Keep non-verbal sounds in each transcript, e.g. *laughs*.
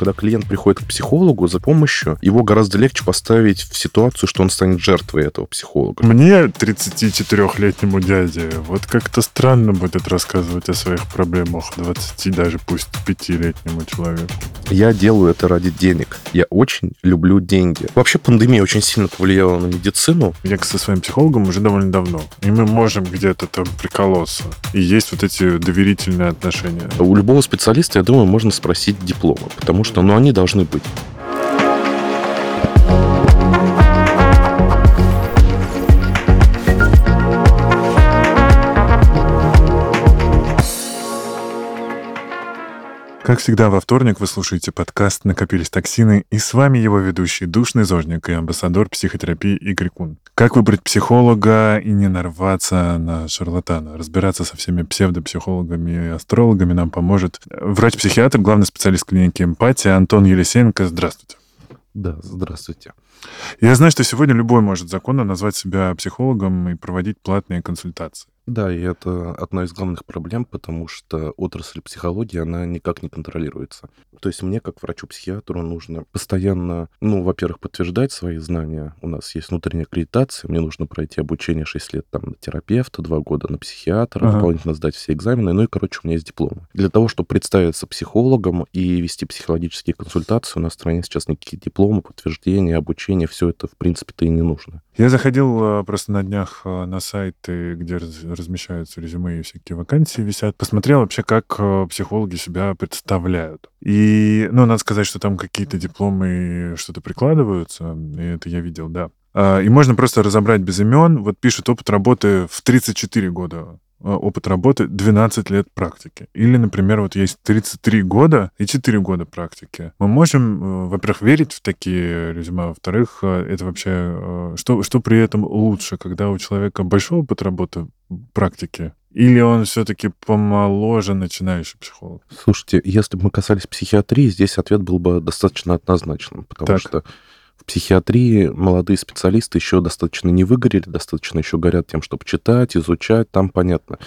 когда клиент приходит к психологу за помощью, его гораздо легче поставить в ситуацию, что он станет жертвой этого психолога. Мне, 34-летнему дяде, вот как-то странно будет рассказывать о своих проблемах 20, даже пусть 5-летнему человеку. Я делаю это ради денег. Я очень люблю деньги. Вообще пандемия очень сильно повлияла на медицину. Я со своим психологом уже довольно давно. И мы можем где-то там приколоться. И есть вот эти доверительные отношения. У любого специалиста, я думаю, можно спросить дипломы, потому что ну, они должны быть. Как всегда, во вторник вы слушаете подкаст «Накопились токсины» и с вами его ведущий, душный зожник и амбассадор психотерапии Игорь Кун. Как выбрать психолога и не нарваться на шарлатана? Разбираться со всеми псевдопсихологами и астрологами нам поможет врач-психиатр, главный специалист клиники «Эмпатия» Антон Елисеенко. Здравствуйте. Да, здравствуйте. Я знаю, что сегодня любой может законно назвать себя психологом и проводить платные консультации. Да, и это одна из главных проблем, потому что отрасль психологии, она никак не контролируется. То есть мне, как врачу-психиатру, нужно постоянно, ну, во-первых, подтверждать свои знания. У нас есть внутренняя аккредитация, мне нужно пройти обучение 6 лет там на терапевта, 2 года на психиатра, ага. дополнительно сдать все экзамены, ну и, короче, у меня есть диплом. Для того, чтобы представиться психологом и вести психологические консультации, у нас в стране сейчас никакие дипломы, подтверждения, обучение, все это, в принципе-то, и не нужно. Я заходил э, просто на днях э, на сайты, где размещаются резюме и всякие вакансии висят. Посмотрел вообще, как э, психологи себя представляют. И, ну, надо сказать, что там какие-то дипломы что-то прикладываются, и это я видел, да. А, и можно просто разобрать без имен. Вот пишет опыт работы в 34 года опыт работы 12 лет практики. Или, например, вот есть 33 года и 4 года практики. Мы можем, э, во-первых, верить в такие резюме, а во-вторых, э, это вообще... Что, что при этом лучше, когда у человека большой опыт работы практики, или он все-таки помоложе начинающий психолог? Слушайте, если бы мы касались психиатрии, здесь ответ был бы достаточно однозначным, потому так. что в психиатрии молодые специалисты еще достаточно не выгорели, достаточно еще горят тем, чтобы читать, изучать, там понятно.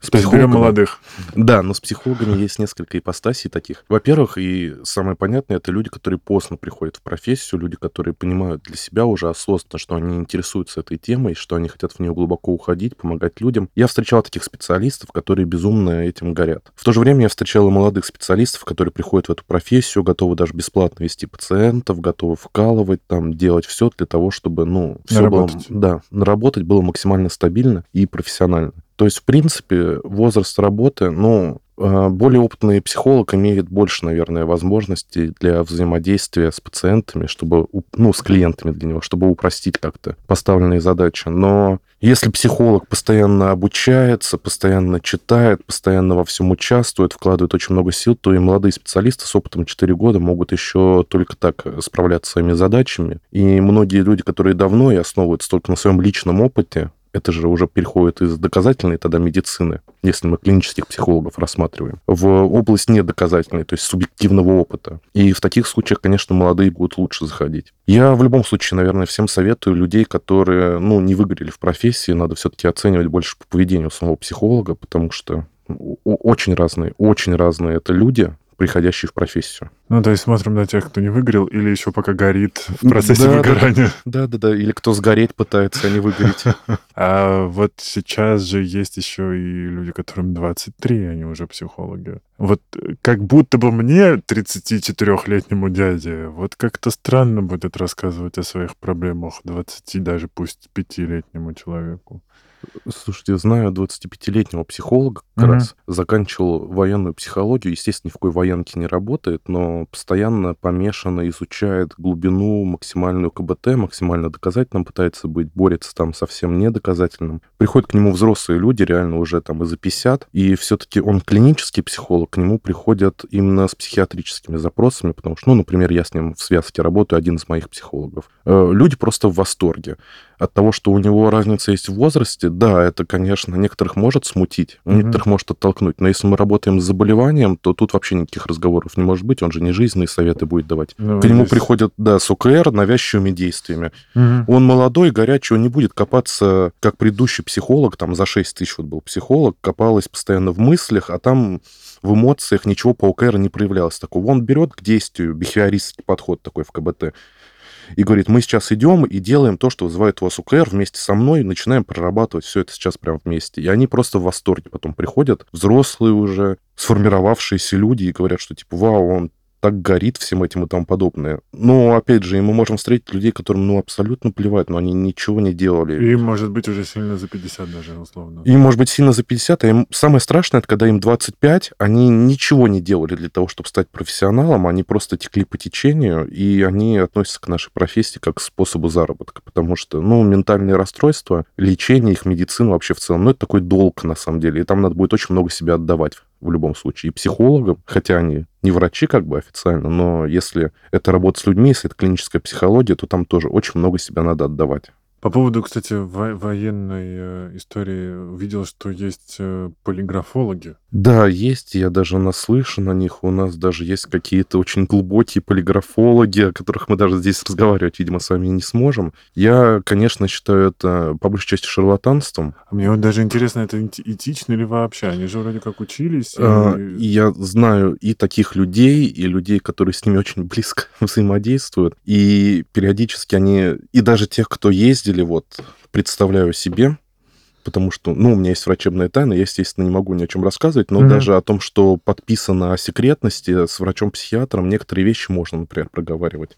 С психологами... молодых. Да, но с психологами есть несколько ипостасей таких. Во-первых, и самое понятное, это люди, которые поздно приходят в профессию, люди, которые понимают для себя уже осознанно, что они интересуются этой темой, что они хотят в нее глубоко уходить, помогать людям. Я встречал таких специалистов, которые безумно этим горят. В то же время я встречал и молодых специалистов, которые приходят в эту профессию, готовы даже бесплатно вести пациентов, готовы вкалывать, там, делать все для того, чтобы, ну, все было... Да, наработать было максимально стабильно и профессионально. То есть, в принципе, возраст работы, ну, а, более опытный психолог имеет больше, наверное, возможностей для взаимодействия с пациентами, чтобы, ну, с клиентами для него, чтобы упростить как-то поставленные задачи. Но если психолог постоянно обучается, постоянно читает, постоянно во всем участвует, вкладывает очень много сил, то и молодые специалисты с опытом 4 года могут еще только так справляться с своими задачами. И многие люди, которые давно и основываются только на своем личном опыте, это же уже переходит из доказательной тогда медицины, если мы клинических психологов рассматриваем, в область недоказательной, то есть субъективного опыта. И в таких случаях, конечно, молодые будут лучше заходить. Я в любом случае, наверное, всем советую людей, которые, ну, не выгорели в профессии, надо все-таки оценивать больше по поведению самого психолога, потому что очень разные, очень разные это люди, приходящий в профессию. Ну, то есть смотрим на тех, кто не выгорел, или еще пока горит в процессе да, выгорания. Да, да, да, или кто сгореть пытается, а не выгореть. *laughs* А вот сейчас же есть еще и люди, которым 23, они уже психологи. Вот как будто бы мне, 34-летнему дяде, вот как-то странно будет рассказывать о своих проблемах 20, даже пусть 5-летнему человеку. Слушайте, знаю 25-летнего психолога, как угу. раз заканчивал военную психологию. Естественно, ни в какой военке не работает, но постоянно помешанно изучает глубину максимальную КБТ, максимально доказательным пытается быть, борется там совсем недоказательным. Приходят к нему взрослые люди, реально уже там и за 50, и все-таки он клинический психолог, к нему приходят именно с психиатрическими запросами, потому что, ну, например, я с ним в связке работаю, один из моих психологов. Э, люди просто в восторге от того, что у него разница есть в возрасте, да, это, конечно, некоторых может смутить, Мгм. некоторых может оттолкнуть. Но если мы работаем с заболеванием, то тут вообще никаких разговоров не может быть. Он же не жизненные советы будет давать. Ну, К нему здесь- приходят, да, с ОКР навязчивыми действиями. Мгм. Он молодой, горячий, он не будет копаться, как предыдущий психолог, там за 6 тысяч вот был психолог, копалась постоянно в мыслях, а там в эмоциях ничего по ОКР не проявлялось такого. Он берет к действию, бихевиористский подход такой в КБТ, и говорит, мы сейчас идем и делаем то, что вызывает у вас УКР вместе со мной, начинаем прорабатывать все это сейчас прямо вместе. И они просто в восторге потом приходят, взрослые уже, сформировавшиеся люди, и говорят, что типа, вау, он так горит всем этим и тому подобное. Но, опять же, и мы можем встретить людей, которым, ну, абсолютно плевать, но они ничего не делали. И, может быть, уже сильно за 50 даже, условно. Им, может быть, сильно за 50, а им самое страшное, это когда им 25, они ничего не делали для того, чтобы стать профессионалом, они просто текли по течению, и они относятся к нашей профессии как к способу заработка, потому что, ну, ментальные расстройства, лечение их, медицина вообще в целом, ну, это такой долг, на самом деле, и там надо будет очень много себя отдавать в любом случае. И психологам, хотя они не врачи как бы официально, но если это работа с людьми, если это клиническая психология, то там тоже очень много себя надо отдавать. По поводу, кстати, во- военной э, истории, видел, что есть э, полиграфологи. Да, есть, я даже наслышан о них. У нас даже есть какие-то очень глубокие полиграфологи, о которых мы даже здесь разговаривать, видимо, с вами не сможем. Я, конечно, считаю это по большей части шарлатанством. А Мне вот даже интересно, это эти- этично ли вообще? Они же вроде как учились. и- А, И я знаю и таких людей, и людей, которые с ними очень близко *laughs* взаимодействуют. И периодически они, и даже тех, кто ездили, вот, представляю себе, потому что, ну, у меня есть врачебная тайна, я, естественно, не могу ни о чем рассказывать, но Мгм. даже о том, что подписано о секретности с врачом-психиатром, некоторые вещи можно, например, проговаривать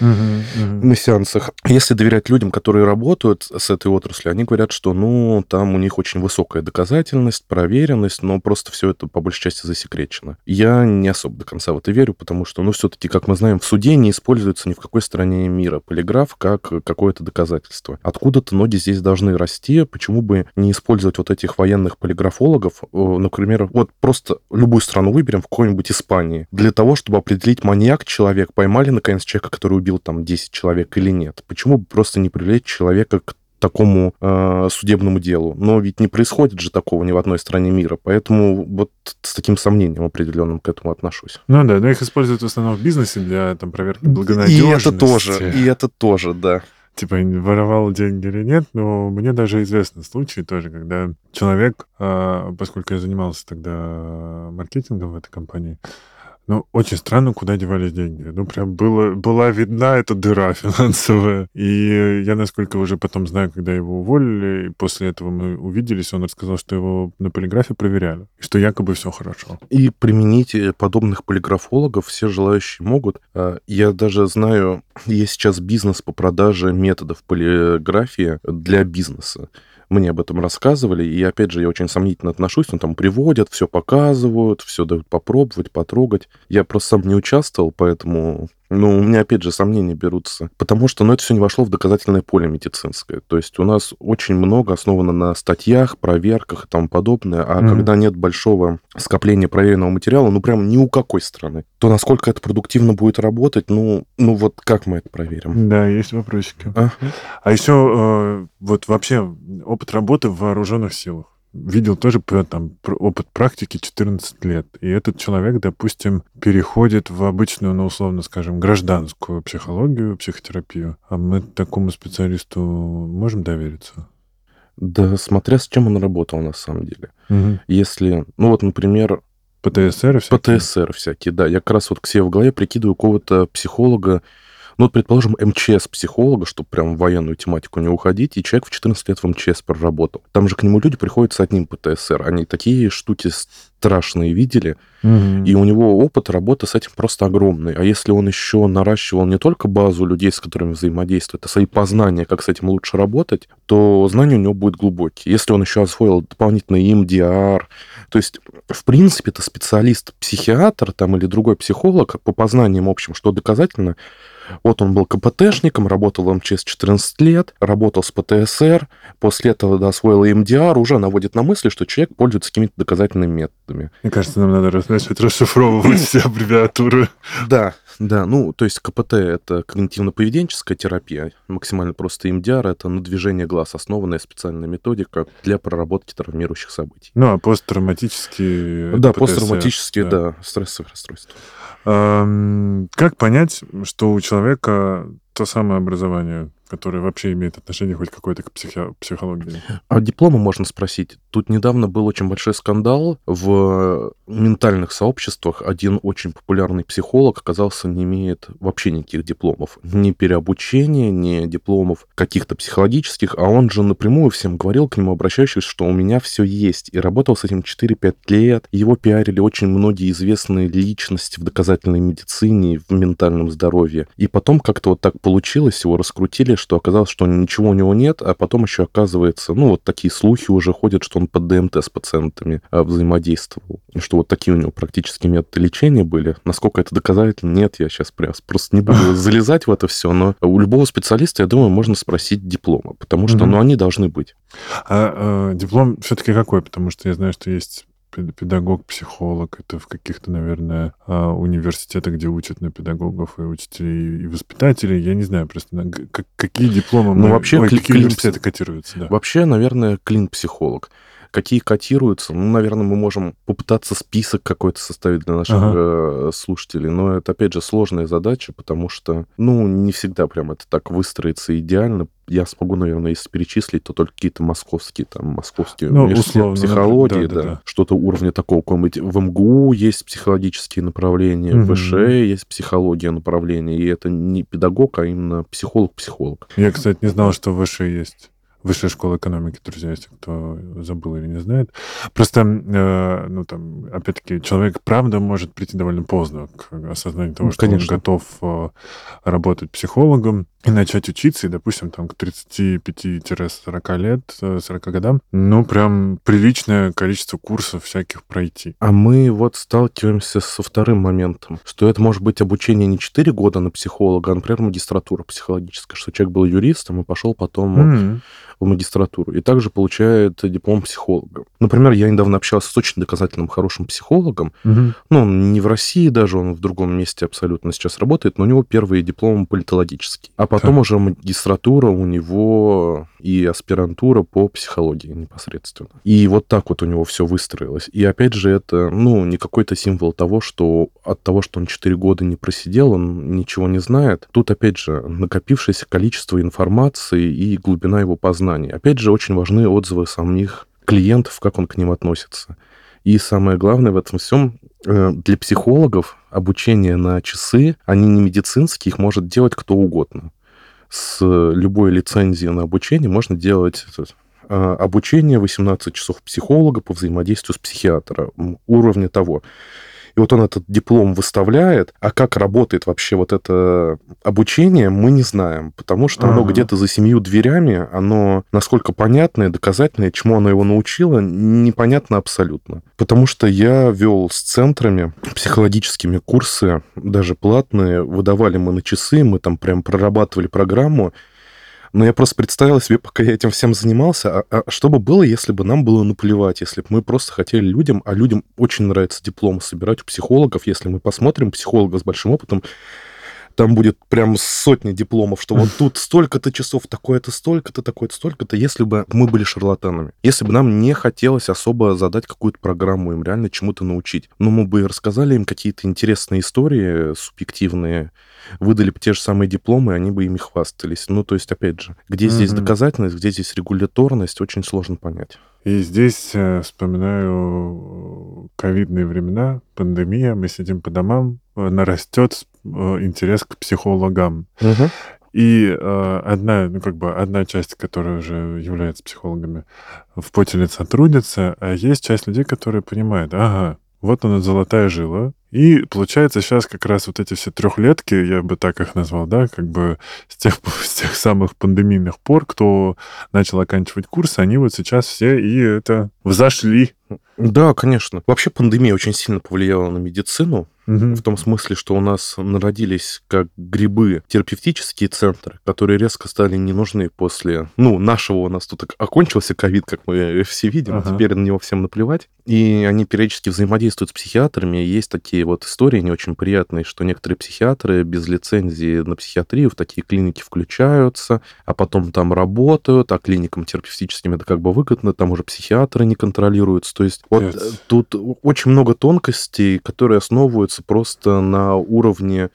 На сеансах. Если доверять людям, которые работают с этой отраслью, они говорят, что, ну, там у них очень высокая доказательность, проверенность, но просто все это по большей части засекречено. Я не особо до конца в это верю, потому что, ну, все-таки, как мы знаем, в суде не используется ни в какой стране мира полиграф как какое-то доказательство. Откуда-то ноги здесь должны расти, почему бы не использовать вот этих военных полиграфологов, э, например, вот просто любую страну выберем, в какой-нибудь Испании, для того, чтобы определить, маньяк человек, поймали, наконец, человека, который убил там 10 человек или нет. Почему бы просто не привлечь человека к такому э, судебному делу. Но ведь не происходит же такого ни в одной стране мира, поэтому вот с таким сомнением определенным к этому отношусь. Ну да, но их используют в основном в бизнесе для там, проверки И благонадежности. это тоже, и это тоже, да. Типа, воровал деньги или нет, но мне даже известны случаи тоже, когда человек, а, поскольку я занимался тогда маркетингом в этой компании, ну, очень странно, куда девались деньги. Ну, прям было, была видна эта дыра *laughs* финансовая. И я, насколько уже потом знаю, когда его уволили, и после этого мы увиделись, он рассказал, что его на полиграфе проверяли, и что якобы все хорошо. И применить э, подобных полиграфологов все желающие могут. А, Я даже знаю, есть сейчас бизнес по продаже методов полиграфии для бизнеса. Мне об этом рассказывали, и опять же, я очень сомнительно отношусь, ну, там приводят, все показывают, все дают попробовать, потрогать. Я просто сам не участвовал, поэтому, ну, у меня опять же сомнения берутся, потому что, ну, это все не вошло в доказательное поле медицинское. То есть у нас очень много основано на статьях, проверках и тому подобное, а Мгм. когда нет большого скопления проверенного материала, ну, прям ни у какой страны, то насколько это продуктивно будет работать, ну, ну вот как мы это проверим? Да, есть вопросики. А? А еще вот вообще опыт работы в вооруженных силах. Видел тоже п- там опыт практики 14 лет. И этот человек, допустим, переходит в обычную, ну, условно скажем, гражданскую психологию, психотерапию. А мы такому специалисту можем довериться? Да, смотря с чем он работал на самом деле. Мгм. Если, ну вот, например, ПТСР всякие? ПТСР всякие, да. Я как раз вот к себе в голове прикидываю какого-то психолога, ну, вот, предположим, МЧС-психолога, чтобы прям в военную тематику не уходить, и человек в 14 лет в МЧС проработал. Там же к нему люди приходят с одним ПТСР. Они такие штуки страшные видели, Мгм. и у него опыт работы с этим просто огромный. А если он еще наращивал не только базу людей, с которыми взаимодействует, а свои познания, как с этим лучше работать, то знания у него будут глубокие. Если он еще освоил дополнительный ИМДР, то есть, в принципе, это специалист-психиатр там, или другой психолог по познаниям общим, что доказательно, Вот он был КПТшником, работал в МЧС 14 лет, работал с ПТСР, после этого да, освоил МДР, уже наводит на мысли, что человек пользуется какими-то доказательными методами. Мне кажется, нам надо начать расшифровывать все аббревиатуры. Да, да, ну, то есть КПТ — это когнитивно-поведенческая терапия, максимально просто МДР — это на движение глаз основанная специальная методика для проработки травмирующих событий. Ну, а посттравматические... Да, посттравматические, да, да стрессовые расстройства. Как понять, что у человека то самое образование, которое вообще имеет отношение хоть какое-то к психи- психологии? А диплома можно спросить. Тут недавно был очень большой скандал в ментальных сообществах. Один очень популярный психолог оказался не имеет вообще никаких дипломов. Ни переобучения, ни дипломов каких-то психологических, а он же напрямую всем говорил к нему, обращающись, что у меня все есть. И работал с этим 4-5 лет. Его пиарили очень многие известные личности в доказательной медицине, в ментальном здоровье. И потом как-то вот так получилось, его раскрутили, что оказалось, что ничего у него нет, а потом еще оказывается, ну, вот такие слухи уже ходят, что он под ДМТ с пациентами а, взаимодействовал, и что вот такие у него практически методы лечения были. Насколько это доказательно, нет, я сейчас просто не буду *laughs* залезать в это все, но у любого специалиста, я думаю, можно спросить диплома, потому что, ну, они должны быть. А, а диплом все-таки какой? Потому что я знаю, что есть педагог, психолог. Это в каких-то, наверное, а, университетах, где учат на педагогов и учителей, и воспитателей. Я не знаю просто, какие дипломы... Ну, мы... вообще, Ой, какие университеты котируются, да. Вообще, наверное, клин-психолог какие котируются. Ну, наверное, мы можем попытаться список какой-то составить для наших ага. Э, слушателей, но это, опять же, сложная задача, потому что, ну, не всегда прям это так выстроится идеально. Я смогу, наверное, если перечислить, то только какие-то московские, там, московские ну, университеты психологии, да, да, да. что-то уровня такого какого-нибудь. В МГУ есть психологические направления, угу. в ВШ есть психология направления, и это не педагог, а именно психолог-психолог. Я, кстати, не знал, что в ВШ есть. Высшая школа экономики, друзья, если кто забыл или не знает. Просто, э, ну, там, опять-таки, человек, правда, может прийти довольно поздно к осознанию того, ну, что конечно. он готов э, работать психологом и начать учиться, и, допустим, там, к 35-40 лет, 40 э, годам, ну, прям приличное количество курсов всяких пройти. А мы вот сталкиваемся со вторым моментом, что это может быть обучение не 4 года на психолога, а, например, магистратура психологическая, что человек был юристом и пошел потом... Mm-hmm в магистратуру, и также получает диплом психолога. Например, я недавно общался с очень доказательным хорошим психологом, угу. ну, он не в России даже, он в другом месте абсолютно сейчас работает, но у него первый диплом политологический, а потом так. уже магистратура у него и аспирантура по психологии непосредственно. И вот так вот у него все выстроилось. И опять же, это, ну, не какой-то символ того, что от того, что он 4 года не просидел, он ничего не знает. Тут, опять же, накопившееся количество информации и глубина его познания. Опять же, очень важны отзывы самих клиентов, как он к ним относится. И самое главное в этом всем, э, для психологов обучение на часы, они не медицинские, их может делать кто угодно с любой лицензией на обучение можно делать а, обучение 18 часов психолога по взаимодействию с психиатром, уровня того. И вот он этот диплом выставляет, а как работает вообще вот это обучение, мы не знаем, потому что оно ага. где-то за семью дверями, оно насколько понятное, доказательное, чему оно его научило, непонятно абсолютно. Потому что я вел с центрами психологическими курсы, даже платные, выдавали мы на часы, мы там прям прорабатывали программу, но я просто представил себе, пока я этим всем занимался, а, а что бы было, если бы нам было наплевать, если бы мы просто хотели людям, а людям очень нравится диплом собирать у психологов, если мы посмотрим психолога с большим опытом, там будет прям сотни дипломов, что вот тут столько-то часов, такое-то столько-то, такое-то столько-то, если бы мы были шарлатанами. Если бы нам не хотелось особо задать какую-то программу, им реально чему-то научить. Но мы бы рассказали им какие-то интересные истории, субъективные, выдали бы те же самые дипломы, они бы ими хвастались. Ну, то есть, опять же, где здесь доказательность, где здесь регуляторность, очень сложно понять. И здесь э, вспоминаю ковидные времена, пандемия, мы сидим по домам, э, нарастет э, интерес к психологам. Угу. И э, одна, ну, как бы одна часть, которая уже является психологами, в поте лица трудится, а есть часть людей, которые понимают, ага, вот она золотая жила. И получается сейчас как раз вот эти все трехлетки, я бы так их назвал, да, как бы с тех, *laughs* с тех самых пандемийных пор, кто начал оканчивать курсы, они вот сейчас все и это взошли. Да, конечно. Вообще пандемия очень сильно повлияла на медицину Мгм. В том смысле, что у нас народились как грибы терапевтические центры, которые резко стали не нужны после... Ну, нашего у нас тут ок- окончился ковид, как мы все видим, Ага. теперь на него всем наплевать. И они периодически взаимодействуют с психиатрами. И есть такие вот истории не очень приятные, что некоторые психиатры без лицензии на психиатрию в такие клиники включаются, а потом там работают, а клиникам терапевтическим это как бы выгодно, там уже психиатры не контролируются. То есть вот Пиздец. э, тут очень много тонкостей, которые основываются просто на уровне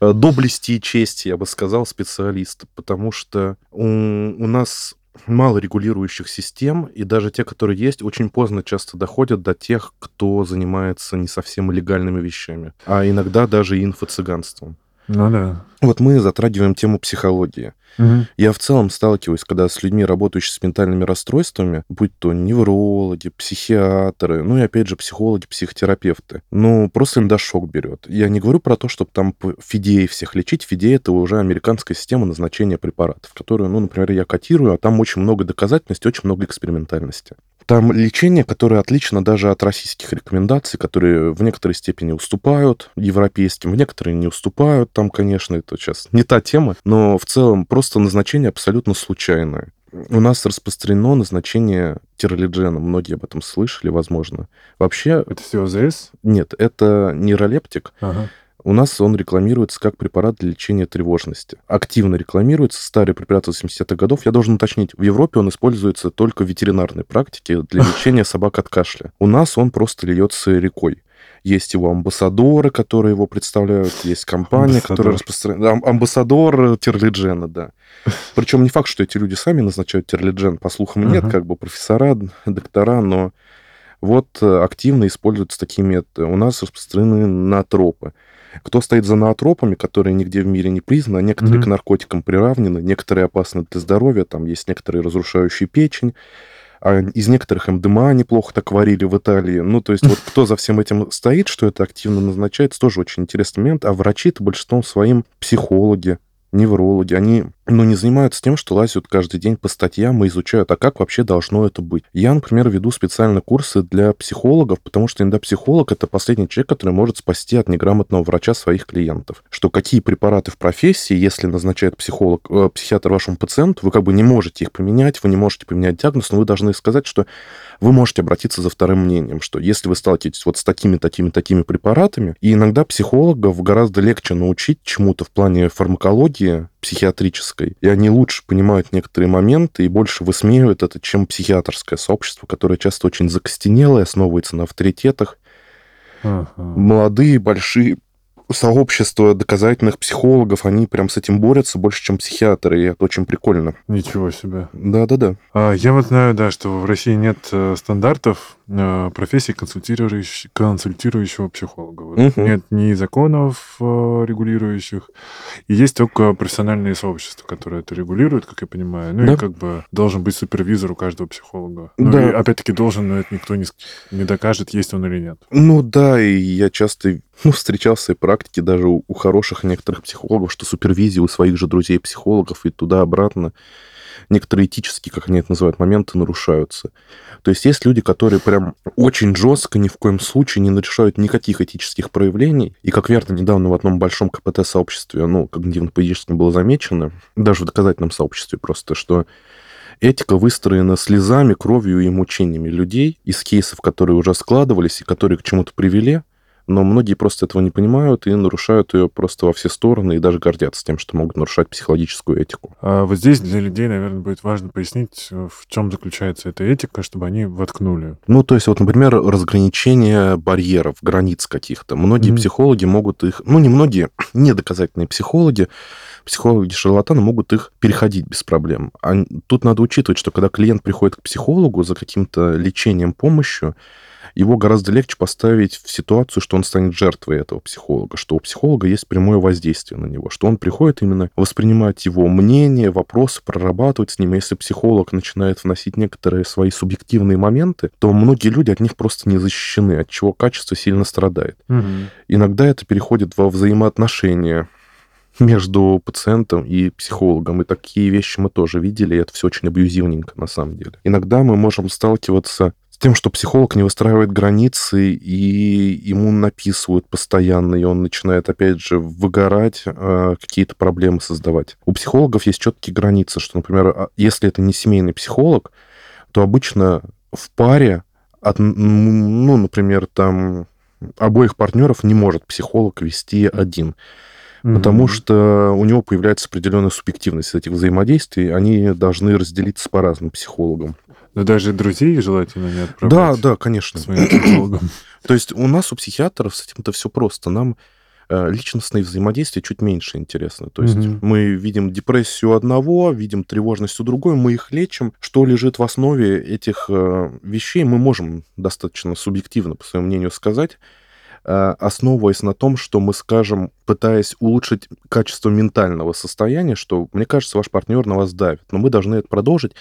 э, доблести и чести, я бы сказал, специалиста, потому что у, у нас мало регулирующих систем, и даже те, которые есть, очень поздно часто доходят до тех, кто занимается не совсем легальными вещами, а иногда даже инфо-цыганством. Ну да. Вот мы затрагиваем тему психологии. Мгм. Я в целом сталкиваюсь, когда с людьми, работающими с ментальными расстройствами, будь то неврологи, психиатры, ну и опять же психологи, психотерапевты, ну просто иногда шок берет. Я не говорю про то, чтобы там фидеи всех лечить. Фидеи это уже американская система назначения препаратов, которую, ну, например, я котирую, а там очень много доказательности, очень много экспериментальности. Там лечение, которое отлично даже от российских рекомендаций, которые в некоторой степени уступают европейским, в некоторые не уступают. Там, конечно, это сейчас не та тема, но в целом просто назначение абсолютно случайное. У нас распространено назначение тиролиджена. Многие об этом слышали, возможно. Вообще, Это все ОЗС? нет, это нейролептик. Ага. У нас он рекламируется как препарат для лечения тревожности. Активно рекламируется, старый препарат 80-х годов. Я должен уточнить, в Европе он используется только в ветеринарной практике для лечения собак от кашля. У нас он просто льется рекой. Есть его амбассадоры, которые его представляют, есть компания, которая Амбассадор. распространяет... Амбассадор терлиджена, да. Причем не факт, что эти люди сами назначают терлиджен, по слухам нет, Ага. как бы профессора, доктора, но вот э, активно используются такие методы. У нас распространены наотропы. Кто стоит за наотропами, которые нигде в мире не признаны, а некоторые Мгм. к наркотикам приравнены, некоторые опасны для здоровья, там есть некоторые разрушающие печень, а из некоторых МДМА неплохо так варили в Италии. Ну, то есть вот кто за всем этим стоит, что это активно назначается, тоже очень интересный момент. А врачи-то большинством своим психологи, неврологи, они, ну, не занимаются тем, что лазят каждый день по статьям и изучают, а как вообще должно это быть. Я, например, веду специально курсы для психологов, потому что иногда психолог — это последний человек, который может спасти от неграмотного врача своих клиентов. Что какие препараты в профессии, если назначает психолог, э, психиатр вашему пациенту, вы как бы не можете их поменять, вы не можете поменять диагноз, но вы должны сказать, что вы можете обратиться за вторым мнением, что если вы сталкиваетесь вот с такими, такими, такими препаратами, и иногда психологов гораздо легче научить чему-то в плане фармакологии психиатрической, и они лучше понимают некоторые моменты и больше высмеивают это, чем психиатрское сообщество, которое часто очень закостенелое, основывается на авторитетах, Ага. молодые, большие сообщества доказательных психологов, они прям с этим борются больше, чем психиатры, и это очень прикольно. Ничего себе. Да-да-да. А, Я вот знаю, да, что в России нет э, стандартов э, профессии консультирующего, консультирующего психолога. Мгм. Нет ни законов э, регулирующих, и есть только профессиональные сообщества, которые это регулируют, как я понимаю. Ну Да. и как бы должен быть супервизор у каждого психолога. Ну Да. и опять-таки должен, но это никто не, не докажет, есть он или нет. Ну да, и я часто ну, встречал в своей практике даже у, у хороших некоторых психологов, что супервизия у своих же друзей-психологов и туда-обратно некоторые этические, как они это называют, моменты нарушаются. То есть есть люди, которые прям очень жестко ни в коем случае не нарушают никаких этических проявлений. И как верно недавно в одном большом КПТ-сообществе, ну, когнитивно-поведенческим было замечено, даже в доказательном сообществе просто, что этика выстроена слезами, кровью и мучениями людей из кейсов, которые уже складывались и которые к чему-то привели, но многие просто этого не понимают и нарушают ее просто во все стороны и даже гордятся тем, что могут нарушать психологическую этику. А вот здесь для людей, наверное, будет важно пояснить, в чем заключается эта этика, чтобы они воткнули. Ну, то есть, вот, например, разграничение барьеров, границ каких-то. Многие Мгм. психологи могут их... Ну, не многие, *clears throat* недоказательные психологи, психологи-шарлатаны могут их переходить без проблем. А тут надо учитывать, что когда клиент приходит к психологу за каким-то лечением, помощью, его гораздо легче поставить в ситуацию, что он станет жертвой этого психолога, что у психолога есть прямое воздействие на него, что он приходит именно воспринимать его мнение, вопросы, прорабатывать с ним. Если психолог начинает вносить некоторые свои субъективные моменты, то многие люди от них просто не защищены, от чего качество сильно страдает. Иногда это переходит во взаимоотношения между пациентом и психологом. И такие вещи мы тоже видели, и это все очень абьюзивненько на самом деле. Иногда мы можем сталкиваться с тем, что психолог не выстраивает границы, и ему написывают постоянно, и он начинает, опять же, выгорать, э, какие-то проблемы создавать. У психологов есть четкие границы, что, например, а, если это не семейный психолог, то обычно в паре, от, ну, например, там обоих партнеров не может психолог вести один. Mm-hmm. Потому что у него появляется определенная субъективность этих взаимодействий, они должны разделиться по разным психологам. Но даже друзей желательно не отправлять. Да, да, конечно. Своим психологом. *clears throat* То есть у нас, у психиатров, с этим-то все просто. Нам э, личностные взаимодействия чуть меньше интересны. То есть mm-hmm. мы видим депрессию одного, видим тревожность у другой, мы их лечим. Что лежит в основе этих э, вещей, мы можем достаточно субъективно, по своему мнению, сказать. Э, основываясь на том, что мы скажем, пытаясь улучшить качество ментального состояния, что, мне кажется, ваш партнер на вас давит, но мы должны это продолжить,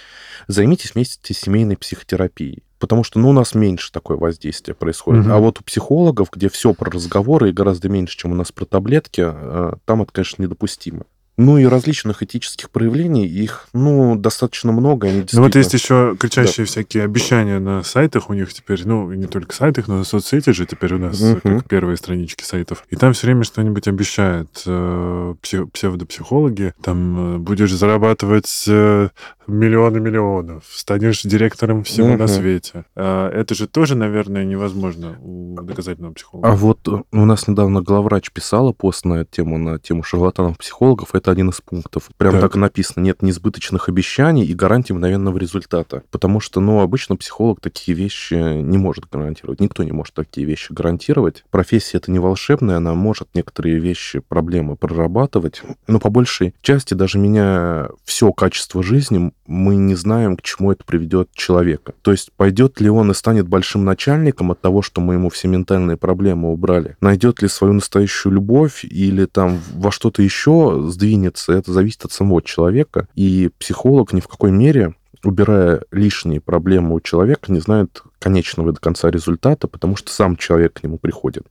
займитесь вместе семейной психотерапией. Потому что ну, у нас меньше такое воздействие происходит. Угу. А вот у психологов, где все про разговоры и гораздо меньше, чем у нас про таблетки, э, там это, конечно, недопустимо. Ну и различных этических проявлений, их, ну, достаточно много. Они Ну вот есть еще кричащие да. всякие обещания на сайтах у них теперь, ну, и не только сайтах, но и соцсети же теперь у нас, uh-huh. как первые странички сайтов. И там все время что-нибудь обещают э, псевдопсихологи. Там э, будешь зарабатывать э, миллионы миллионов, станешь директором всего uh-huh. на свете. А это же тоже, наверное, невозможно у доказательного психолога. А вот у нас недавно главврач писала пост на эту тему, на тему шарлатанов-психологов. Это это один из пунктов. Прям так. так и написано. Нет несбыточных обещаний и гарантий мгновенного результата. Потому что, ну, обычно психолог такие вещи не может гарантировать. Никто не может такие вещи гарантировать. Профессия это не волшебная, она может некоторые вещи, проблемы прорабатывать. Но по большей части, даже меня все качество жизни, мы не знаем, к чему это приведет человека. То есть пойдет ли он и станет большим начальником от того, что мы ему все ментальные проблемы убрали? Найдет ли свою настоящую любовь или там во что-то еще сдвинет двинется, это зависит от самого человека. И психолог ни в какой мере убирая лишние проблемы у человека, не знает конечного до конца результата, потому что сам человек к нему приходит.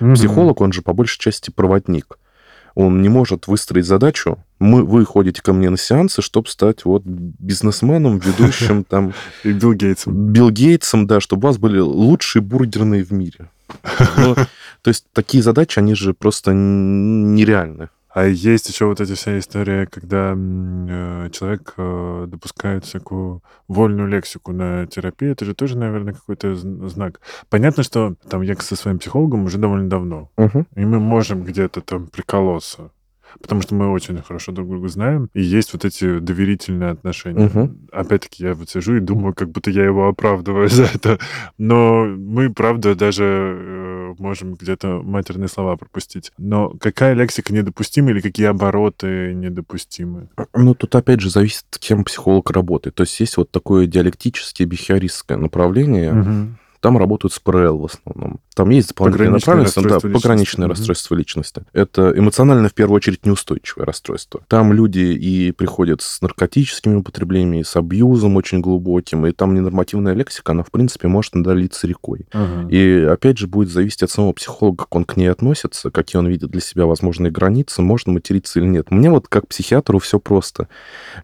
Mm-hmm. Психолог, он же по большей части проводник. Он не может выстроить задачу. Мы, вы ходите ко мне на сеансы, чтобы стать вот бизнесменом, ведущим *laughs* там... И Билл Гейтсом. Билл Гейтсом, да, чтобы у вас были лучшие бургерные в мире. *laughs* Ну, то есть такие задачи, они же просто нереальны. А есть еще вот эта вся история, когда э, человек э, допускает всякую вольную лексику на терапии. Это же тоже, наверное, какой-то знак. Понятно, что там я со своим психологом уже довольно давно. Угу. И мы можем где-то там приколоться потому что мы очень хорошо друг друга знаем, и есть вот эти доверительные отношения. Угу. Опять-таки, я вот сижу и думаю, как будто я его оправдываю *laughs* за это, но мы, правда, даже э, можем где-то матерные слова пропустить. Но какая лексика недопустима или какие обороты недопустимы? Ну, тут опять же зависит, кем психолог работает. То есть есть вот такое диалектическое, бихиористское направление, угу там работают с ПРЛ в основном. Там есть дополнительные направленности, да, пограничное угу. расстройство личности. Это эмоционально, в первую очередь, неустойчивое расстройство. Там люди и приходят с наркотическими употреблениями, с абьюзом очень глубоким, и там ненормативная лексика, она, в принципе, может надолиться рекой. Угу. И, опять же, будет зависеть от самого психолога, как он к ней относится, какие он видит для себя возможные границы, можно материться или нет. Мне вот как психиатру все просто.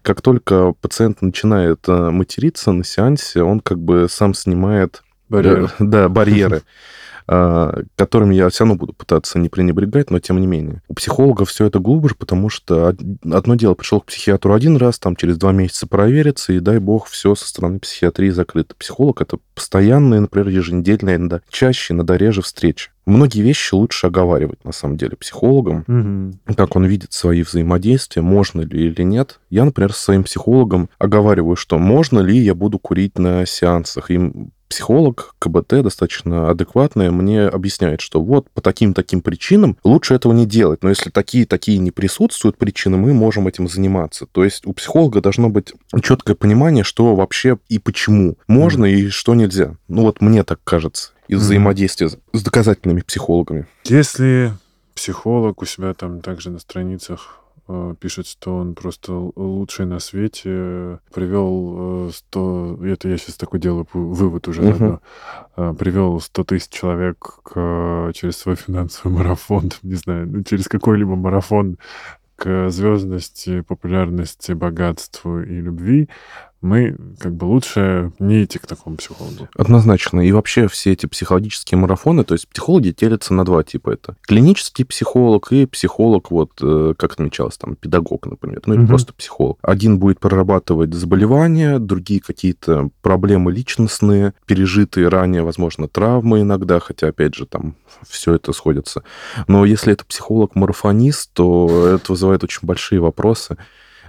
Как только пациент начинает э, материться на сеансе, он как бы сам снимает Барьеры. Да, барьеры *laughs* а, которыми я все равно буду пытаться не пренебрегать, но тем не менее. У психолога все это глубже, потому что одно дело, пришел к психиатру один раз, там через два месяца провериться, и дай бог, все со стороны психиатрии закрыто. Психолог — это постоянные, например, еженедельные, иногда чаще, иногда реже встречи. Многие вещи лучше оговаривать, на самом деле, психологом. Угу. Как он видит свои взаимодействия, можно ли или нет. Я, например, со своим психологом оговариваю, что можно ли я буду курить на сеансах. Им психолог КБТ достаточно адекватная мне объясняет, что вот по таким-таким причинам лучше этого не делать. Но если такие-такие не присутствуют причины, мы можем этим заниматься. То есть у психолога должно быть четкое понимание, что вообще и почему можно mm. и что нельзя. Ну вот мне так кажется из mm. взаимодействия с доказательными психологами. Если психолог у себя там также на страницах пишет, что он просто лучший на свете, привел 100, э, это я сейчас такой делаю вывод уже, uh-huh. привел 100 тысяч человек к, через свой финансовый марафон, не знаю, ну, через какой-либо марафон к звездности, популярности, богатству и любви. Мы как бы лучше не идти к такому психологу. Однозначно. И вообще все эти психологические марафоны, то есть психологи делятся на два типа. Это клинический психолог и психолог, вот э, как отмечалось, там, педагог, например, ну или угу. просто психолог. Один будет прорабатывать заболевания, другие какие-то проблемы личностные, пережитые ранее, возможно, травмы иногда, хотя, опять же, там все это сходится. Но если это психолог-марафонист, то это вызывает очень большие вопросы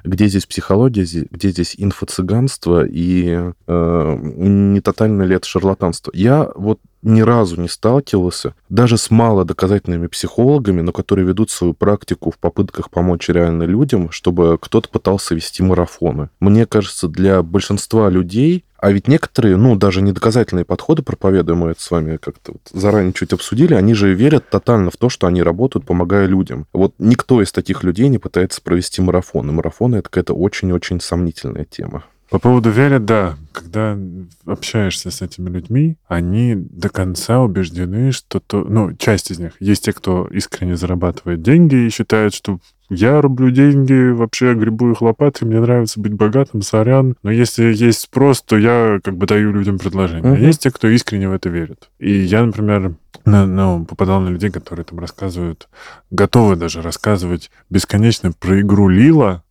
где здесь психология, где здесь инфо-цыганство и э, не тотально ли это шарлатанство. Я вот ни разу не сталкивался, даже с малодоказательными психологами, но которые ведут свою практику в попытках помочь реально людям, чтобы кто-то пытался вести марафоны. Мне кажется, для большинства людей а ведь некоторые, ну, даже недоказательные подходы, проповедуя, мы это с вами как-то вот заранее чуть обсудили, они же верят тотально в то, что они работают, помогая людям. Вот никто из таких людей не пытается провести марафон. И марафоны — это какая-то очень-очень сомнительная тема. По поводу веры, да. Когда общаешься с этими людьми, они до конца убеждены, что то, ну, часть из них. Есть те, кто искренне зарабатывает деньги и считает, что я рублю деньги, вообще грибу их лопатой, мне нравится быть богатым, сорян. Но если есть спрос, то я как бы даю людям предложение. Uh-huh. А есть те, кто искренне в это верит. И я, например, ну, попадал на людей, которые там рассказывают, готовы даже рассказывать бесконечно про игру Лила,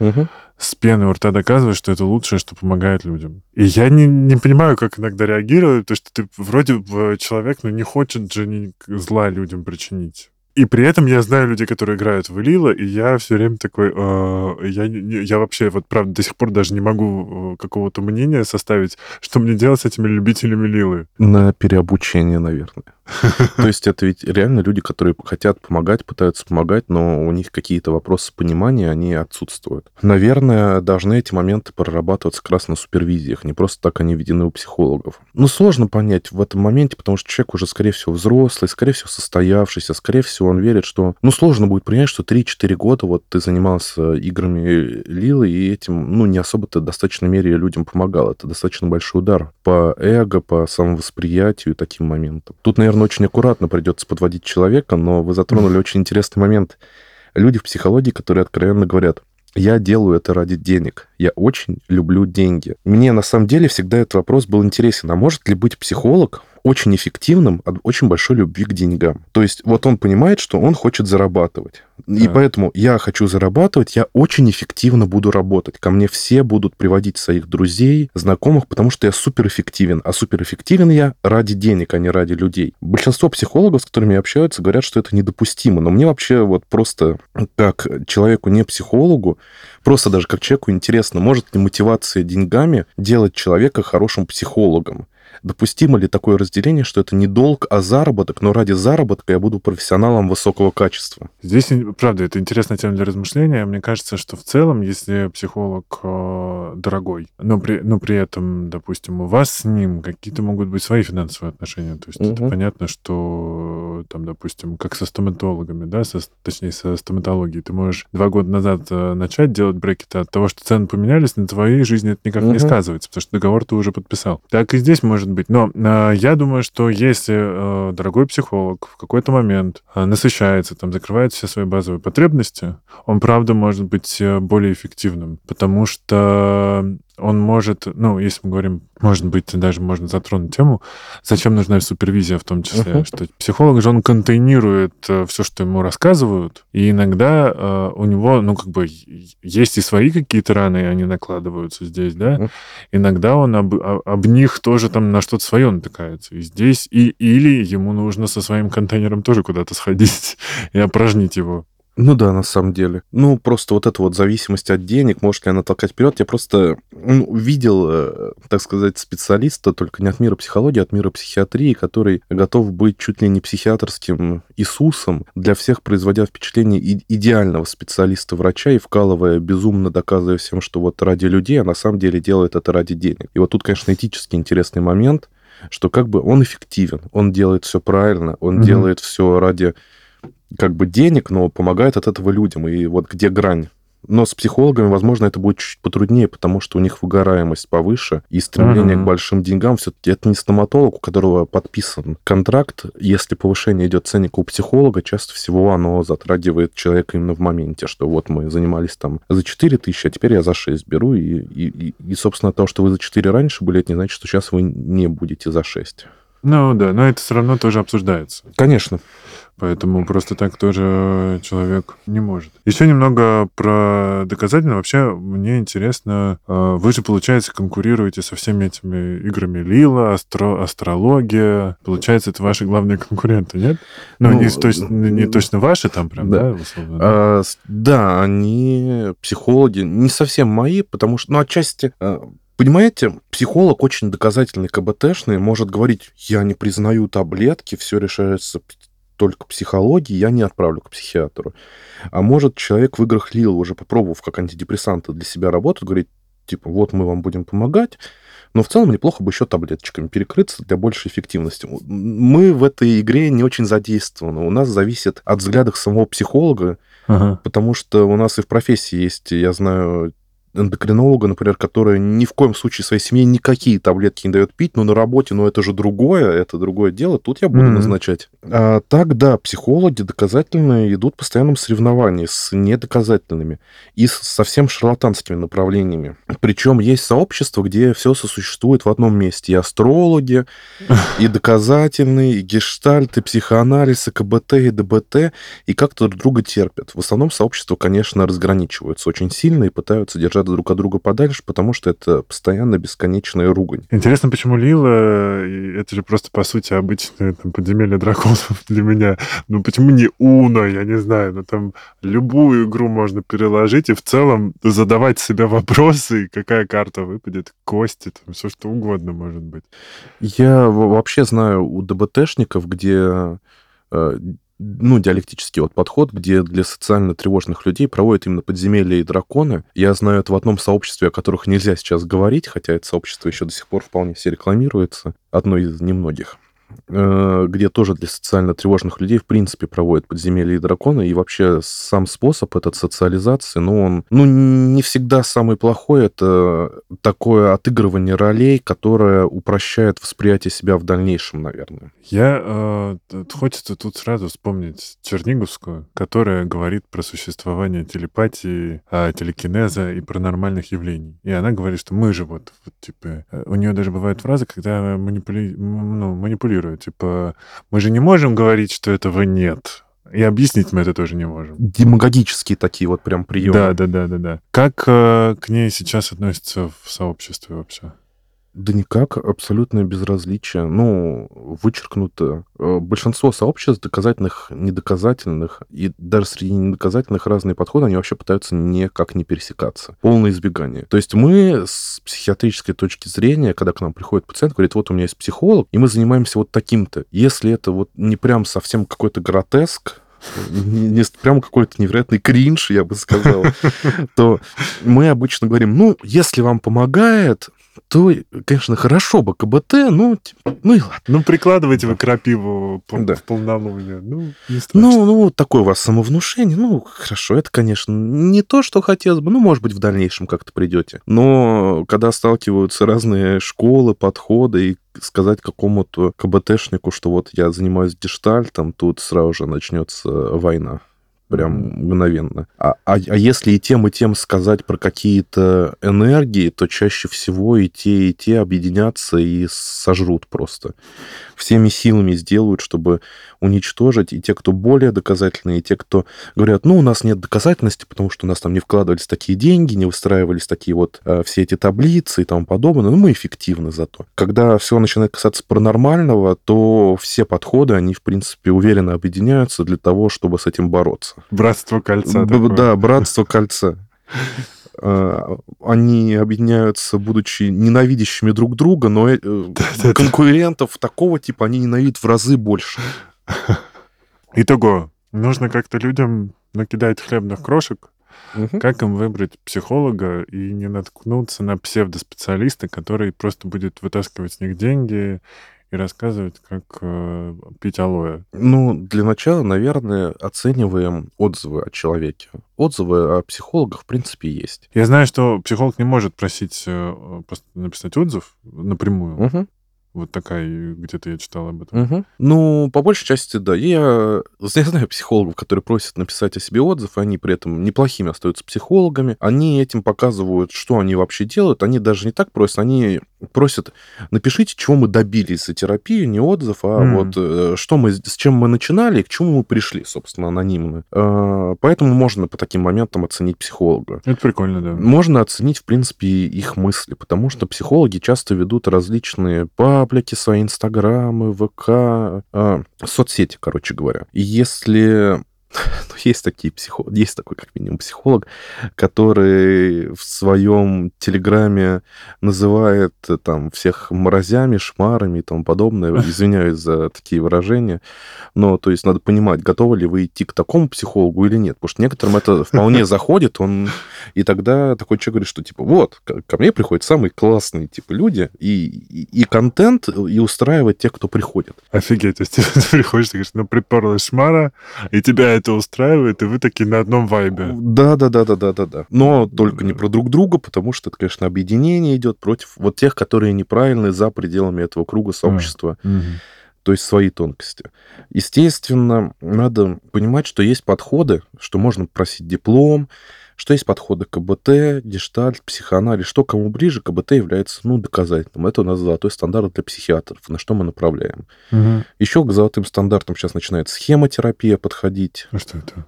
uh-huh с пеной у рта доказывать, что это лучшее, что помогает людям. И я не, не понимаю, как иногда реагировать, потому что ты вроде бы человек, но не хочет же ни зла людям причинить. И при этом я знаю людей, которые играют в Лила, и я все время такой, э, я, я вообще, вот правда, до сих пор даже не могу э, какого-то мнения составить, что мне делать с этими любителями Лилы. На переобучение, наверное. *laughs* То есть это ведь реально люди, которые хотят помогать, пытаются помогать, но у них какие-то вопросы понимания, они отсутствуют. Наверное, должны эти моменты прорабатываться как раз на супервизиях, не просто так они введены у психологов. Ну, сложно понять в этом моменте, потому что человек уже, скорее всего, взрослый, скорее всего, состоявшийся, скорее всего, он верит, что... Ну, сложно будет принять, что 3-4 года вот ты занимался играми Лилы, и этим, ну, не особо-то в достаточной мере людям помогал. Это достаточно большой удар по эго, по самовосприятию и таким моментам. Тут, наверное, наверное, очень аккуратно придется подводить человека, но вы затронули очень интересный момент. Люди в психологии, которые откровенно говорят, я делаю это ради денег. Я очень люблю деньги. Мне на самом деле всегда этот вопрос был интересен. А может ли быть психолог очень эффективным от очень большой любви к деньгам. То есть вот он понимает, что он хочет зарабатывать. И поэтому я хочу зарабатывать, я очень эффективно буду работать. Ко мне все будут приводить своих друзей, знакомых, потому что я суперэффективен. А суперэффективен я ради денег, а не ради людей. Большинство психологов, с которыми я общаюсь, говорят, что это недопустимо. Но мне вообще вот просто как человеку не психологу, просто даже как человеку интересно, может ли мотивация деньгами делать человека хорошим психологом? Допустимо ли такое разделение, что это не долг, а заработок, но ради заработка я буду профессионалом высокого качества? Здесь, правда, это интересная тема для размышления. Мне кажется, что в целом, если психолог э, дорогой, но при, но при этом, допустим, у вас с ним какие-то могут быть свои финансовые отношения. То есть угу. это понятно, что там, допустим, как со стоматологами, да, со, точнее, со стоматологией, ты можешь два года назад э, начать делать брекеты от того, что цены поменялись, на твоей жизни это никак угу. не сказывается, потому что договор ты уже подписал. Так и здесь может быть. Но э, я думаю, что если э, дорогой психолог в какой-то момент э, насыщается, там, закрывает все свои базовые потребности, он, правда, может быть э, более эффективным, потому что он может, ну, если мы говорим, может быть, даже можно затронуть тему, зачем нужна супервизия в том числе, uh-huh. что психолог же, он контейнирует э, все, что ему рассказывают, и иногда э, у него, ну, как бы, есть и свои какие-то раны, и они накладываются здесь, да, uh-huh. иногда он об, об них тоже там на что-то свое натыкается, и здесь, и, или ему нужно со своим контейнером тоже куда-то сходить *laughs* и опорожнить его. Ну да, на самом деле. Ну, просто вот эта вот зависимость от денег, может ли она толкать вперед. Я просто ну, видел, э, так сказать, специалиста, только не от мира психологии, а от мира психиатрии, который готов быть чуть ли не психиатрским Иисусом, для всех производя впечатление идеального специалиста-врача и вкалывая безумно, доказывая всем, что вот ради людей, а на самом деле делает это ради денег. И вот тут, конечно, этически интересный момент, что как бы он эффективен, он делает все правильно, он mm-hmm. делает все ради как бы денег, но помогает от этого людям. И вот где грань Но с психологами, возможно, это будет чуть потруднее, потому что у них выгораемость повыше, и стремление uh-huh. к большим деньгам все-таки это не стоматолог, у которого подписан контракт. Если повышение идет ценника у психолога, часто всего оно затрагивает человека именно в моменте, что вот мы занимались там за 4 тысячи, а теперь я за 6 беру, и, и, и, собственно, то, что вы за 4 раньше были, это не значит, что сейчас вы не будете за 6. Ну да, но это все равно тоже обсуждается. Конечно. Поэтому просто так тоже человек не может. Еще немного про доказательно. Вообще, мне интересно, э, вы же, получается, конкурируете со всеми этими играми Лила, астро астрология. Получается, это ваши главные конкуренты, нет? Ну, ну не, точно, не точно ваши там прям, да? да, условно, да? А, да, они психологи, не совсем мои, потому что, ну, отчасти э, Понимаете, психолог очень доказательный КБТшный, может говорить, я не признаю таблетки, все решается только психологии, я не отправлю к психиатру. А может, человек в играх Лил, уже попробовав как антидепрессанты для себя работать, говорит, типа, вот мы вам будем помогать, но в целом неплохо бы еще таблеточками перекрыться для большей эффективности. Мы в этой игре не очень задействованы. У нас зависит от взглядов самого психолога, ага. потому что у нас и в профессии есть, я знаю, эндокринолога, например, которая ни в коем случае своей семье никакие таблетки не дает пить, но на работе, ну это же другое, это другое дело, тут я буду mm-hmm. назначать. А так, да, психологи доказательно идут в постоянном соревновании с недоказательными и с совсем шарлатанскими направлениями. Причем есть сообщество, где все сосуществует в одном месте. И астрологи, *laughs* и доказательные, и гештальт, и психоанализ, и КБТ, и ДБТ, и как-то друг друга терпят. В основном сообщества, конечно, разграничиваются очень сильно и пытаются держать друг от друга подальше, потому что это постоянно бесконечная ругань. Интересно, почему Лила, это же просто, по сути, обычное там, подземелье драконов *laughs* для меня. Ну, почему не Уно, я не знаю, ну, там любую игру можно переложить и в целом задавать себе вопросы, какая карта выпадет, кости, там, все что угодно может быть. Я вообще знаю у ДБТшников, где э, ну, диалектический вот подход, где для социально тревожных людей проводят именно подземелья и драконы. Я знаю это в одном сообществе, о которых нельзя сейчас говорить, хотя это сообщество еще до сих пор вполне себе рекламируется, одно из немногих. Э, где тоже для социально тревожных людей, в принципе, проводят подземелья и драконы, и вообще сам способ этот социализации, ну, он, ну, не всегда самый плохой, это такое отыгрывание ролей, которое упрощает восприятие себя в дальнейшем, наверное. Я, э, хочется тут сразу вспомнить Черниговскую, которая говорит про существование телепатии, э, телекинеза и паранормальных явлений. И она говорит, что мы же вот, вот типа, э, у нее даже бывают фразы, когда манипули... ну, манипулируют формулирую. Типа, мы же не можем говорить, что этого нет. И объяснить мы это тоже не можем. Демагогические такие вот прям приемы. Да, да, да, да, да. Как э, к ней сейчас относятся в сообществе вообще? Да никак, абсолютное безразличие. Ну, вычеркнуто. Э, большинство сообществ, доказательных, недоказательных, и даже среди недоказательных разные подходы, они вообще пытаются никак не пересекаться. Полное избегание. То есть мы с психиатрической точки зрения, когда к нам приходит пациент, говорит, вот у меня есть психолог, и мы занимаемся вот таким-то. Если это вот не прям совсем какой-то гротеск, не, не прям какой-то невероятный кринж, я бы сказал, то мы обычно говорим, ну, если вам помогает, то, конечно, хорошо бы КБТ, ну, ну и ладно. Ну, прикладывайте вы крапиву да. в полнолуние. Ну, не страшно. Ну, ну, такое у вас самовнушение. Ну, хорошо, это, конечно, не то, что хотелось бы. Ну, может быть, в дальнейшем как-то придете. Но когда сталкиваются разные школы, подходы, и сказать какому-то КБТшнику, что вот я занимаюсь гештальтом, тут сразу же начнется война прям мгновенно. А, а, а если и тем, и тем сказать про какие-то энергии, то чаще всего и те, и те объединятся и сожрут просто. Всеми силами сделают, чтобы уничтожить и те, кто более доказательные, и те, кто говорят, ну, у нас нет доказательности, потому что у нас там не вкладывались такие деньги, не выстраивались такие вот э, все эти таблицы и тому подобное, но мы эффективны зато. Когда все начинает касаться паранормального, то все подходы, они, в принципе, уверенно объединяются для того, чтобы с этим бороться. Братство кольца. Б- да, братство кольца. А, они объединяются, будучи ненавидящими друг друга, но э, *laughs* конкурентов такого типа они ненавидят в разы больше. *laughs* Итого, нужно как-то людям накидать хлебных крошек, Угу. Как им выбрать психолога и не наткнуться на псевдоспециалиста, который просто будет вытаскивать с них деньги и рассказывать, как э, пить алоэ. Ну, для начала, наверное, оцениваем отзывы о человеке. Отзывы о психологах, в принципе, есть. Я знаю, что психолог не может просить э, написать отзыв напрямую. Мгм. Вот такая, где-то я читал об этом. Мгм. Ну, по большей части, да. Я, я знаю психологов, которые просят написать о себе отзыв, и они при этом неплохими остаются психологами. Они этим показывают, что они вообще делают. Они даже не так просят, они просят, напишите, чего мы добились за терапию, не отзыв, а М. вот э, что мы, с чем мы начинали и к чему мы пришли, собственно, анонимно. А, Поэтому можно по таким моментам оценить психолога. Это прикольно, да. Можно оценить, в принципе, их мысли, потому что психологи часто ведут различные паблики, свои инстаграмы, ВК, а, соцсети, короче говоря. И если *laughs* ну, есть такие психологи, есть такой, как минимум, психолог, который в своем телеграме называет э, там всех мразями, шмарами и тому подобное. *laughs* Извиняюсь за такие выражения. Но, то есть, надо понимать, готовы ли вы идти к такому психологу или нет. Потому что некоторым это *laughs* вполне заходит, он... И тогда такой человек говорит, что, типа, вот, ко ко мне приходят самые классные, типа, люди, и, и, и контент, и устраивает тех, кто приходит. Офигеть, то есть ты приходишь, ты говоришь, ну, приперлась шмара, и тебя это устраивает, и вы такие на одном вайбе. Да, да, да, да, да, да, да. Но только не про друг друга, потому что это, конечно, объединение идет против вот тех, которые неправильны за пределами этого круга сообщества. Мгм. то есть свои тонкости. Естественно, надо понимать, что есть подходы, что можно просить диплом, что есть подходы КБТ, гештальт, психоанализ, что кому ближе, КБТ является, ну, доказательным. Это у нас золотой стандарт для психиатров, на что мы направляем. Мгм. Еще к золотым стандартам сейчас начинает схемотерапия подходить. А что это?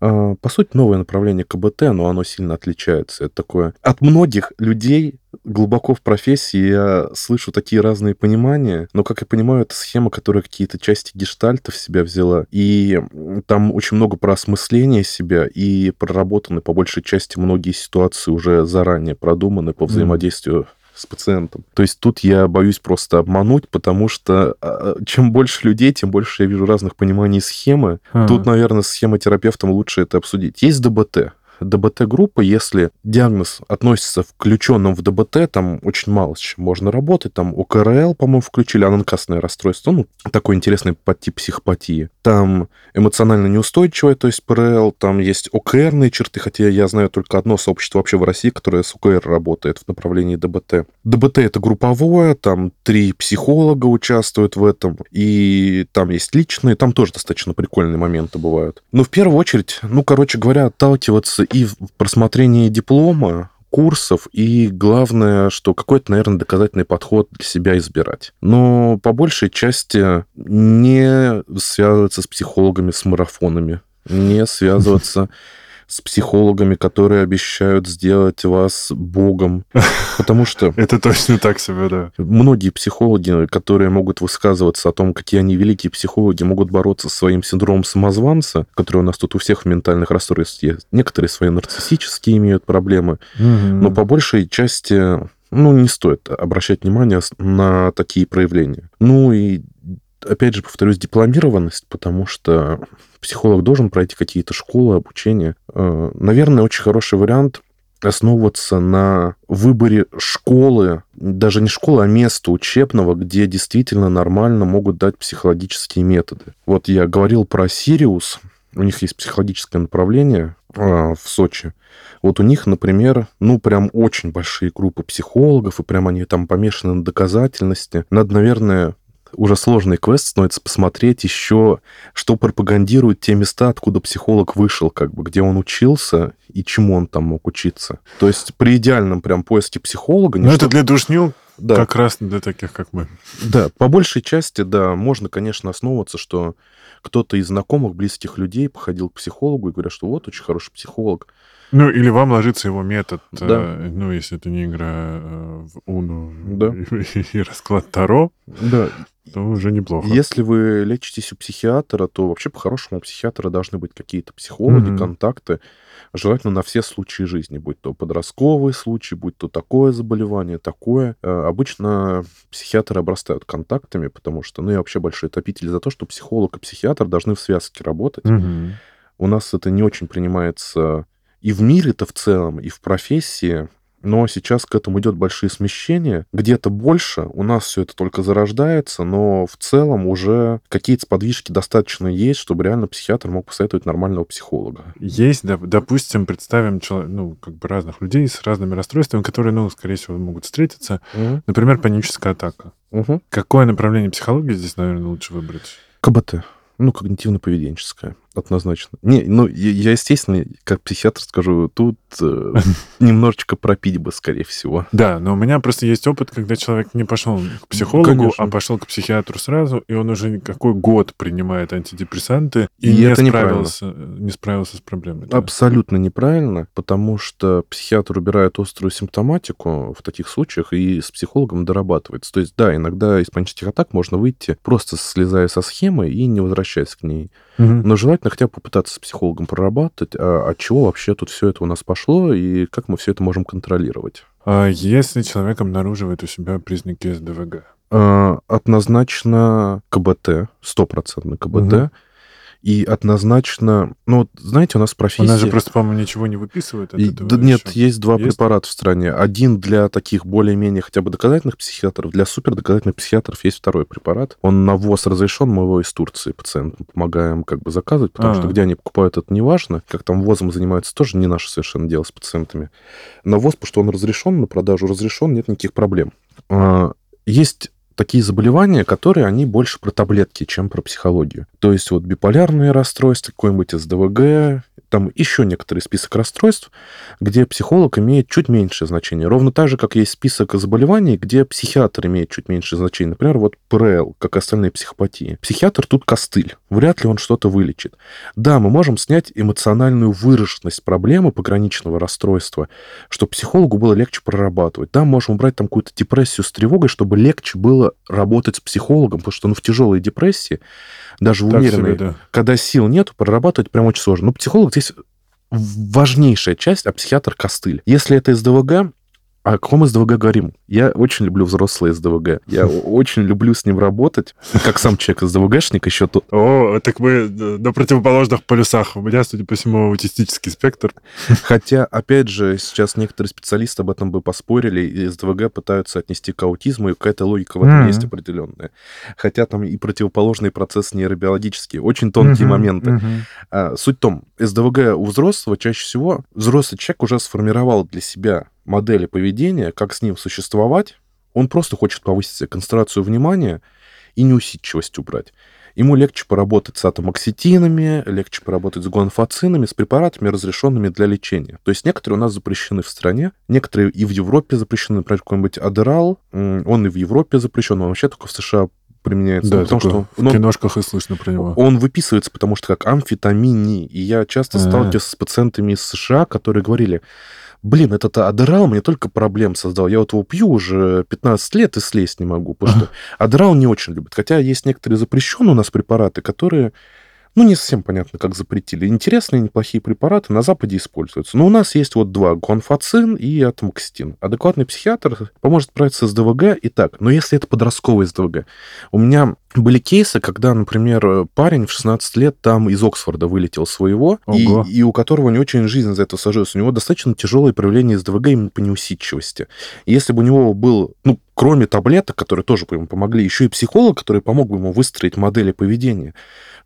А, По сути, новое направление КБТ, но оно сильно отличается. Это такое... От многих людей глубоко в профессии я слышу такие разные понимания, но, как я понимаю, это схема, которая какие-то части гештальта в себя взяла, и там очень много про осмысление себя, и проработаны по большей части многие ситуации уже заранее продуманы по взаимодействию с пациентом. То есть тут я боюсь просто обмануть, потому что а, чем больше людей, тем больше я вижу разных пониманий схемы, А. Тут, наверное, с схемотерапевтом лучше это обсудить. Есть ДБТ. ДБТ-группа, если диагноз относится включенным в ДБТ, там очень мало с чем можно работать. Там ОКРЛ, по-моему, включили, ананкасное расстройство, ну, такой интересный подтип психопатии. Там эмоционально неустойчивое, то есть ПРЛ, там есть ОКРные черты, хотя я знаю только одно сообщество вообще в России, которое с ОКР работает в направлении ДБТ. ДБТ это групповое, там три психолога участвуют в этом, и там есть личные, там тоже достаточно прикольные моменты бывают. Но в первую очередь, ну, короче говоря, отталкиваться и просмотрении диплома, курсов, и главное, что какой-то, наверное, доказательный подход для себя избирать. Но по большей части не связываться с психологами, с марафонами, не связываться *laughs* с психологами, которые обещают сделать вас богом. Потому что *laughs* Это точно так себе, да. многие психологи, которые могут высказываться о том, какие они великие психологи, могут бороться с своим синдромом самозванца, который у нас тут у всех в ментальных расстройствах есть. Некоторые свои нарциссические имеют проблемы, но по большей части, ну, не стоит обращать внимание на такие проявления. Ну и опять же, повторюсь, дипломированность, потому что психолог должен пройти какие-то школы, обучение. Э, Наверное, очень хороший вариант основываться на выборе школы, даже не школы, а места учебного, где действительно нормально могут дать психологические методы. Вот я говорил про Сириус, у них есть психологическое направление а, в Сочи. Вот у них, например, ну, прям очень большие группы психологов, и прям они там помешаны на доказательности. Надо, наверное, уже сложный квест становится посмотреть еще, что пропагандируют те места, откуда психолог вышел, как бы, где он учился и чему он там мог учиться. То есть при идеальном прям поиске психолога... Ну, это для душнил, да, как раз для таких, как мы. да, по большей части, да, можно, конечно, основываться, что кто-то из знакомых, близких людей походил к психологу и говорят, что вот, очень хороший психолог. Ну, или вам ложится его метод, Да. э, ну, если это не игра э, в Уну Да. и, *laughs* и расклад Таро, Да, то уже неплохо. Если вы лечитесь у психиатра, то вообще по-хорошему у психиатра должны быть какие-то психологи, Мгм. контакты, желательно на все случаи жизни, будь то подростковый случай, будь то такое заболевание, такое. Э, Обычно психиатры обрастают контактами, потому что, ну, я вообще большой топитель за то, что психолог и психиатр должны в связке работать. Мгм. У нас это не очень принимается и в мире-то в целом, и в профессии. но сейчас к этому идет большие смещения. Где-то больше, у нас все это только зарождается, но в целом уже какие-то подвижки достаточно есть, чтобы реально психиатр мог посоветовать нормального психолога. Есть, да, допустим, представим ну, как бы разных людей с разными расстройствами, которые, ну, скорее всего, могут встретиться. Угу. Например, паническая атака. Угу. Какое направление психологии здесь, наверное, лучше выбрать? КБТ. Ну, когнитивно-поведенческая однозначно. Не, ну, я, естественно, как психиатр скажу, тут э, *laughs* немножечко пропить бы, скорее всего. Да, но у меня просто есть опыт, когда человек не пошел к психологу, Конечно. а пошел к психиатру сразу, и он уже какой год принимает антидепрессанты и, и не, это справился, не справился с проблемой. Да. Абсолютно неправильно, потому что психиатр убирает острую симптоматику в таких случаях и с психологом дорабатывается. То есть, да, иногда из панических атак можно выйти просто слезая со схемы и не возвращаясь к ней. Угу. Но желательно хотя бы попытаться с психологом прорабатывать, а от чего вообще тут все это у нас пошло и как мы все это можем контролировать. А если человек обнаруживает у себя признаки СДВГ? А, однозначно КБТ, стопроцентно КБТ. Угу. И однозначно, ну, вот, знаете, у нас профессия... У нас же просто, по-моему, ничего не выписывает от и, этого. Да, нет, есть два есть? препарата в стране. Один для таких более-менее хотя бы доказательных психиатров, для супердоказательных психиатров есть второй препарат. Он на ВОЗ разрешен, мы его из Турции пациентам помогаем как бы заказывать, потому А-а-а. что где они покупают, это не важно. Как там ВОЗом занимаются, тоже не наше совершенно дело с пациентами. На ВОЗ, потому что он разрешен, на продажу разрешен, нет никаких проблем. А, есть такие заболевания, которые они больше про таблетки, чем про психологию. То есть вот биполярные расстройства, какой-нибудь СДВГ, там еще некоторый список расстройств, где психолог имеет чуть меньшее значение. Ровно так же, как есть список заболеваний, где психиатр имеет чуть меньшее значение. Например, вот ПРЛ, как остальные психопатии. Психиатр тут костыль. Вряд ли он что-то вылечит. Да, мы можем снять эмоциональную выраженность проблемы пограничного расстройства, чтобы психологу было легче прорабатывать. Да, мы можем убрать там какую-то депрессию с тревогой, чтобы легче было работать с психологом, потому что ну, в тяжелой депрессии, даже в умеренной, себе, да. когда сил нет, прорабатывать прям очень сложно. Но психолог здесь важнейшая часть, а психиатр костыль. Если это СДВГ, о каком СДВГ говорим? Я очень люблю взрослые СДВГ. Я *laughs* очень люблю с ним работать. Как сам человек СДВГшник еще тут. О, так мы на противоположных полюсах. У меня, судя по всему, аутистический спектр. Хотя, опять же, сейчас некоторые специалисты об этом бы поспорили, и СДВГ пытаются отнести к аутизму, и какая-то логика в этом есть определенная. Хотя там и противоположный процесс нейробиологический. Очень тонкие моменты. А, суть в том, СДВГ у взрослого чаще всего взрослый человек уже сформировал для себя модели поведения, как с ним существовать. Он просто хочет повысить себе концентрацию внимания и неусидчивость убрать. Ему легче поработать с атомоксетинами, легче поработать с гуанфацинами, с препаратами, разрешенными для лечения. То есть некоторые у нас запрещены в стране, некоторые и в Европе запрещены, например, какой-нибудь Адерал, он и в Европе запрещен, он вообще только в США применяется. Да, потому что в ну, киношках и слышно про него. Он выписывается, потому что как амфетамини. И я часто А-а-а. сталкиваюсь с пациентами из США, которые говорили, блин, этот Адерал мне только проблем создал. Я вот его пью уже 15 лет и слезть не могу, потому что Адерал не очень любит. Хотя есть некоторые запрещенные у нас препараты, которые ну, не совсем понятно, как запретили. Интересные, неплохие препараты на Западе используются. Но у нас есть вот два, гонфацин и атомоксетин. Адекватный психиатр поможет справиться с ДВГ и так. Но если это подростковый СДВГ. У меня были кейсы, когда, например, парень в 16 лет там из Оксфорда вылетел своего, и, и у которого не очень жизнь за это сложилась. У него достаточно тяжелое проявление СДВГ именно по неусидчивости. Если бы у него был, ну, кроме таблеток, которые тоже бы ему помогли, еще и психолог, который помог бы ему выстроить модели поведения,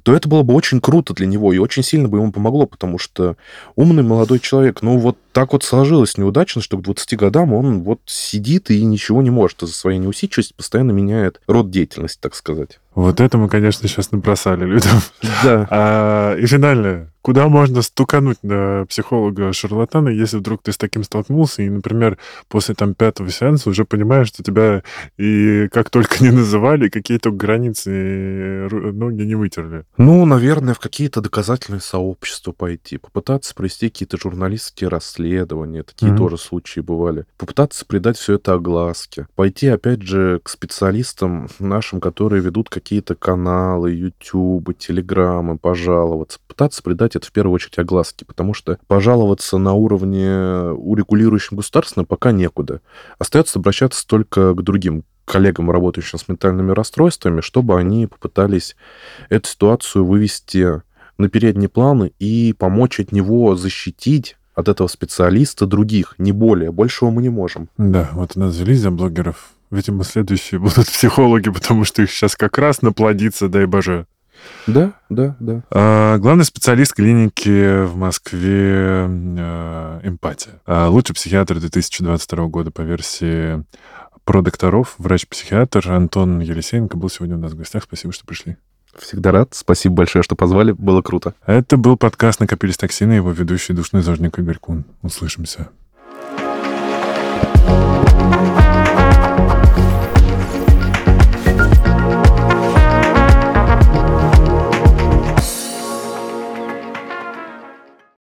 то это было бы очень круто для него и очень сильно бы ему помогло, потому что умный молодой человек, ну вот так вот сложилось неудачно, что к 20 годам он вот сидит и ничего не может из-за своей неусидчивости, постоянно меняет род деятельности, так сказать. Вот это мы, конечно, сейчас набросали людям. *laughs* Да. А, и финальное. Куда можно стукануть на психолога-шарлатана, если вдруг ты с таким столкнулся, и, например, после там пятого сеанса уже понимаешь, что тебя и как только не называли, какие-то границы ноги не вытерли? Ну, наверное, в какие-то доказательные сообщества пойти, попытаться провести какие-то журналистские расследования, такие mm-hmm. тоже случаи бывали, попытаться придать все это огласке, пойти, опять же, к специалистам нашим, которые ведут какие-то каналы, ютубы, телеграммы, пожаловаться, пытаться придать это в первую очередь огласке, потому что пожаловаться на уровне урегулирующем государственном пока некуда. Остается обращаться только к другим коллегам, работающим с ментальными расстройствами, чтобы они попытались эту ситуацию вывести на передний план и помочь от него защитить от этого специалиста других, не более. Большего мы не можем. Да, вот нас взялись за блогеров. Видимо, следующие будут *laughs* психологи, потому что их сейчас как раз наплодится, дай боже. Да, да, да. А, главный специалист клиники в Москве а, «Эмпатия». А, лучший психиатр 2022 года по версии про докторов, врач-психиатр Антон Елисеенко был сегодня у нас в гостях. Спасибо, что пришли. Всегда рад. Спасибо большое, что позвали. Было круто. Это был подкаст «Накопились токсины», его ведущий душный зожник Игорь Кун. Услышимся. thank you